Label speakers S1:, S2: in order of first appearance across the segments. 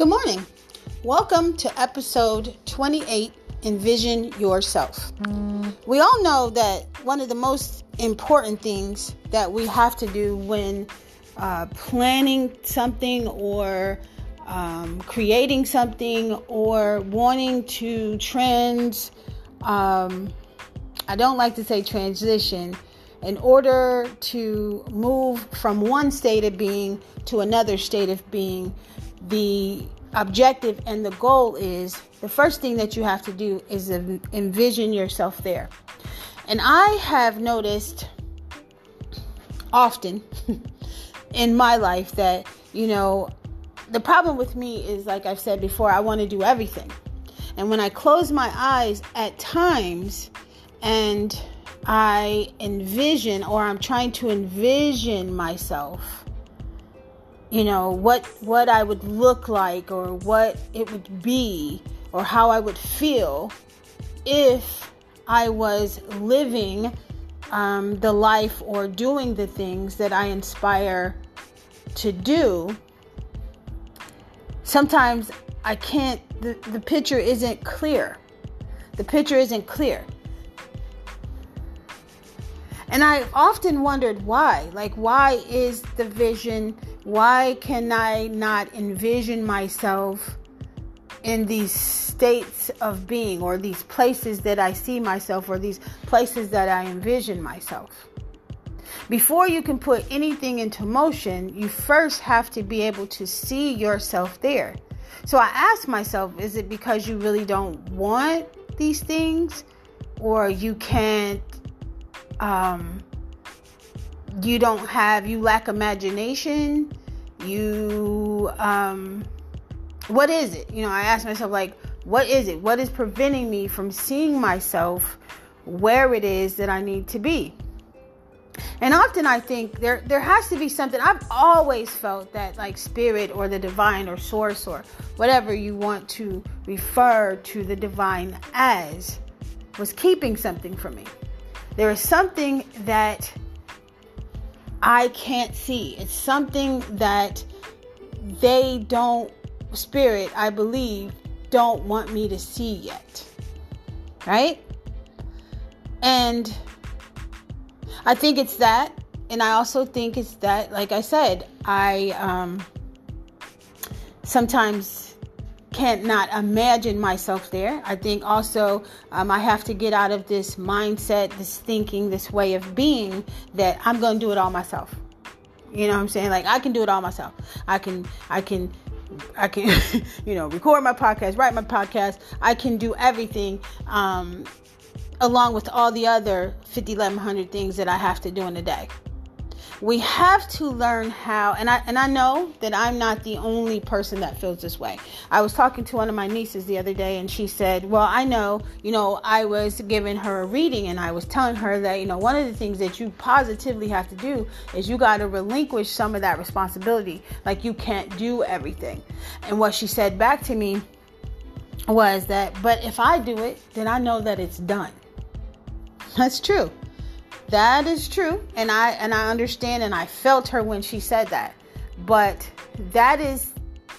S1: Good morning. Welcome to episode 28 Envision Yourself. We all know that one of the most important things that we have to do when uh, planning something or um, creating something or wanting to trends, um, I don't like to say transition, in order to move from one state of being to another state of being, the objective and the goal is the first thing that you have to do is envision yourself there. And I have noticed often in my life that, you know, the problem with me is, like I've said before, I want to do everything. And when I close my eyes at times and I envision or I'm trying to envision myself you know what what I would look like or what it would be or how I would feel if I was living um, the life or doing the things that I inspire to do. Sometimes I can't. The, the picture isn't clear. The picture isn't clear. And I often wondered why. Like, why is the vision, why can I not envision myself in these states of being or these places that I see myself or these places that I envision myself? Before you can put anything into motion, you first have to be able to see yourself there. So I asked myself, is it because you really don't want these things or you can't um, you don't have you lack imagination you um, what is it? You know i ask myself like what is it? What is preventing me from seeing myself where it is that i need to be? And often i think there there has to be something. I've always felt that like spirit or the divine or source or whatever you want to refer to the divine as was keeping something from me there is something that I can't see. It's something that they don't, spirit, I believe, don't want me to see yet. Right? And I think it's that. And I also think it's that, like I said, I um, sometimes can't not imagine myself there. I think also um, I have to get out of this mindset, this thinking, this way of being that I'm going to do it all myself. You know what I'm saying? Like I can do it all myself. I can, I can, I can, you know, record my podcast, write my podcast. I can do everything, um, along with all the other 50, 1100 things that I have to do in a day we have to learn how and I and I know that I'm not the only person that feels this way. I was talking to one of my nieces the other day and she said, "Well, I know, you know, I was giving her a reading and I was telling her that, you know, one of the things that you positively have to do is you got to relinquish some of that responsibility. Like you can't do everything." And what she said back to me was that, "But if I do it, then I know that it's done." That's true. That is true, and I and I understand, and I felt her when she said that. But that is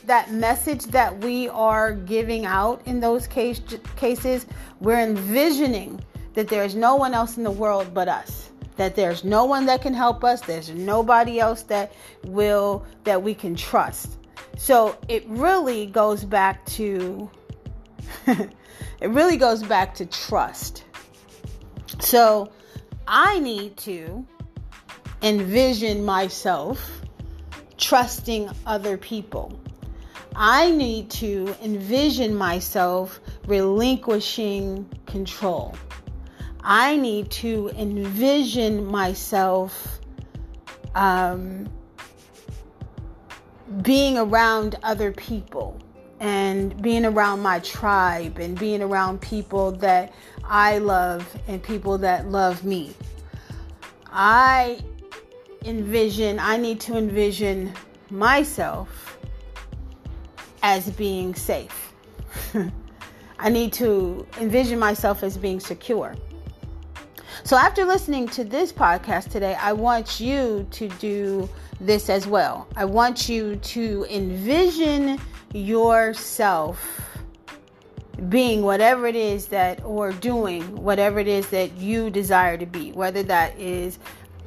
S1: that message that we are giving out in those case, cases. We're envisioning that there's no one else in the world but us. That there's no one that can help us. There's nobody else that will that we can trust. So it really goes back to it really goes back to trust. So I need to envision myself trusting other people. I need to envision myself relinquishing control. I need to envision myself um, being around other people and being around my tribe and being around people that I love and people that love me. I envision, I need to envision myself as being safe. I need to envision myself as being secure. So, after listening to this podcast today, I want you to do this as well. I want you to envision yourself being whatever it is that, or doing whatever it is that you desire to be, whether that is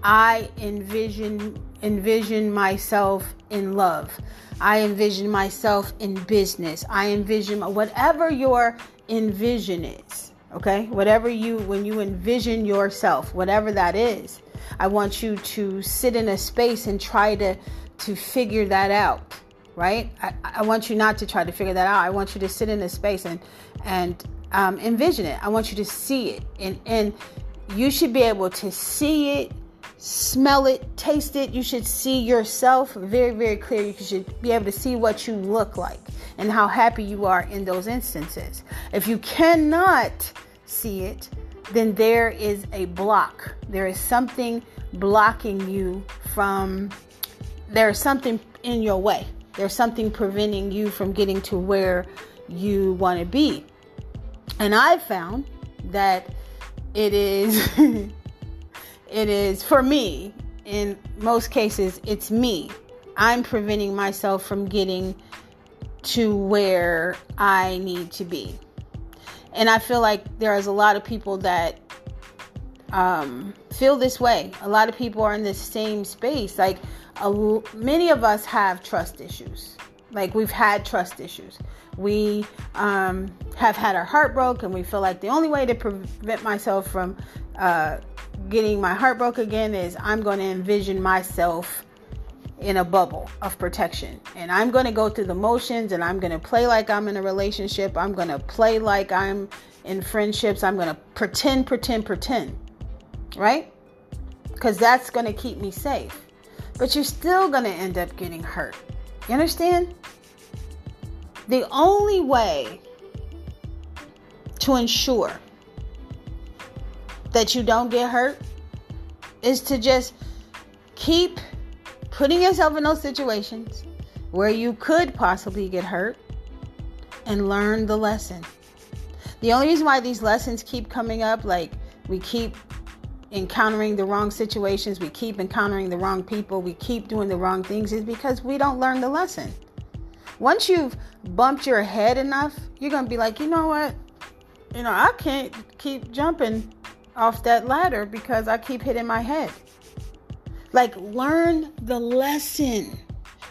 S1: I envision envision myself in love. I envision myself in business. I envision whatever your envision is. Okay? Whatever you when you envision yourself, whatever that is. I want you to sit in a space and try to to figure that out right? I, I want you not to try to figure that out. I want you to sit in this space and and um, envision it. I want you to see it, and and you should be able to see it, smell it, taste it. You should see yourself very very clear. You should be able to see what you look like and how happy you are in those instances. If you cannot see it, then there is a block. There is something blocking you from. There is something in your way there's something preventing you from getting to where you want to be. And I found that it is it is for me in most cases it's me. I'm preventing myself from getting to where I need to be. And I feel like there's a lot of people that um, feel this way. A lot of people are in the same space. Like a, many of us have trust issues. Like we've had trust issues. We um, have had our heart broken. And we feel like the only way to prevent myself from uh, getting my heart broke again is I'm going to envision myself in a bubble of protection. And I'm going to go through the motions and I'm going to play like I'm in a relationship. I'm going to play like I'm in friendships. I'm going to pretend, pretend, pretend. Right? Because that's going to keep me safe but you're still going to end up getting hurt. You understand? The only way to ensure that you don't get hurt is to just keep putting yourself in those situations where you could possibly get hurt and learn the lesson. The only reason why these lessons keep coming up, like we keep encountering the wrong situations, we keep encountering the wrong people, we keep doing the wrong things is because we don't learn the lesson. Once you've bumped your head enough, you're going to be like, you know what? You know, I can't keep jumping off that ladder because I keep hitting my head. Like, learn the lesson.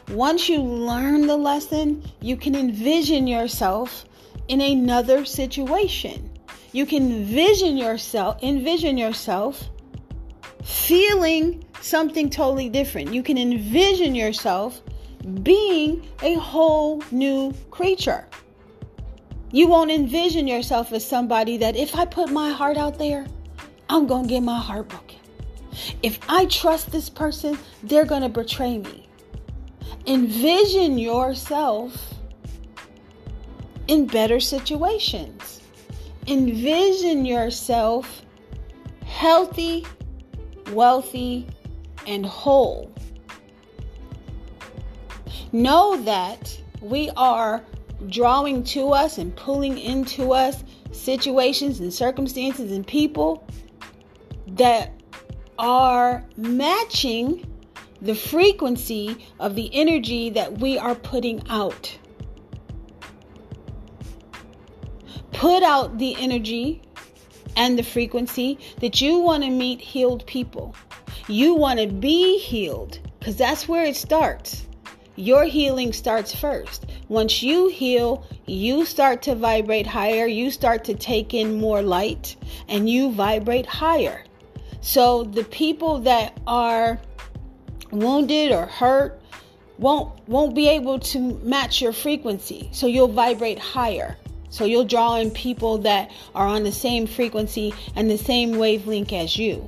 S1: Once you learn the lesson, you can envision yourself in another situation. You can envision yourself, envision yourself feeling something totally different. You can envision yourself being a whole new creature. You won't envision yourself as somebody that if I put my heart out there, I'm going to get my heart broken. If I trust this person, they're going to betray me. Envision yourself in better situations. Envision yourself healthy wealthy, and whole. Know that we are drawing to us and pulling into us situations and circumstances and people that are matching the frequency of the energy that we are putting out. Put out the energy and the frequency that you want to meet healed people. You want to be healed because that's where it starts. Your healing starts first. Once you heal, you start to vibrate higher, you start to take in more light, and you vibrate higher. So the people that are wounded or hurt won't won't be able to match your frequency. So you'll vibrate higher. So you'll draw in people that are on the same frequency and the same wavelength as you.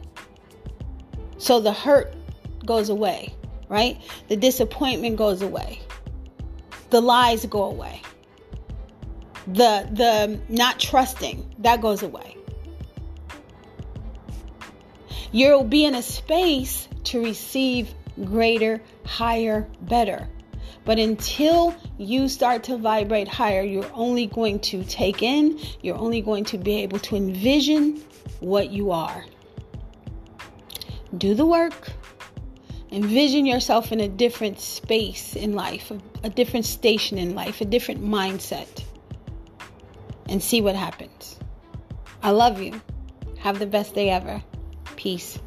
S1: So the hurt goes away, right? The disappointment goes away. The lies go away. The the not trusting, that goes away. You'll be in a space to receive greater, higher, better. But until you start to vibrate higher, you're only going to take in, you're only going to be able to envision what you are. Do the work Envision yourself in a different space in life, a different station in life, a different mindset, and see what happens. I love you. Have the best day ever. Peace.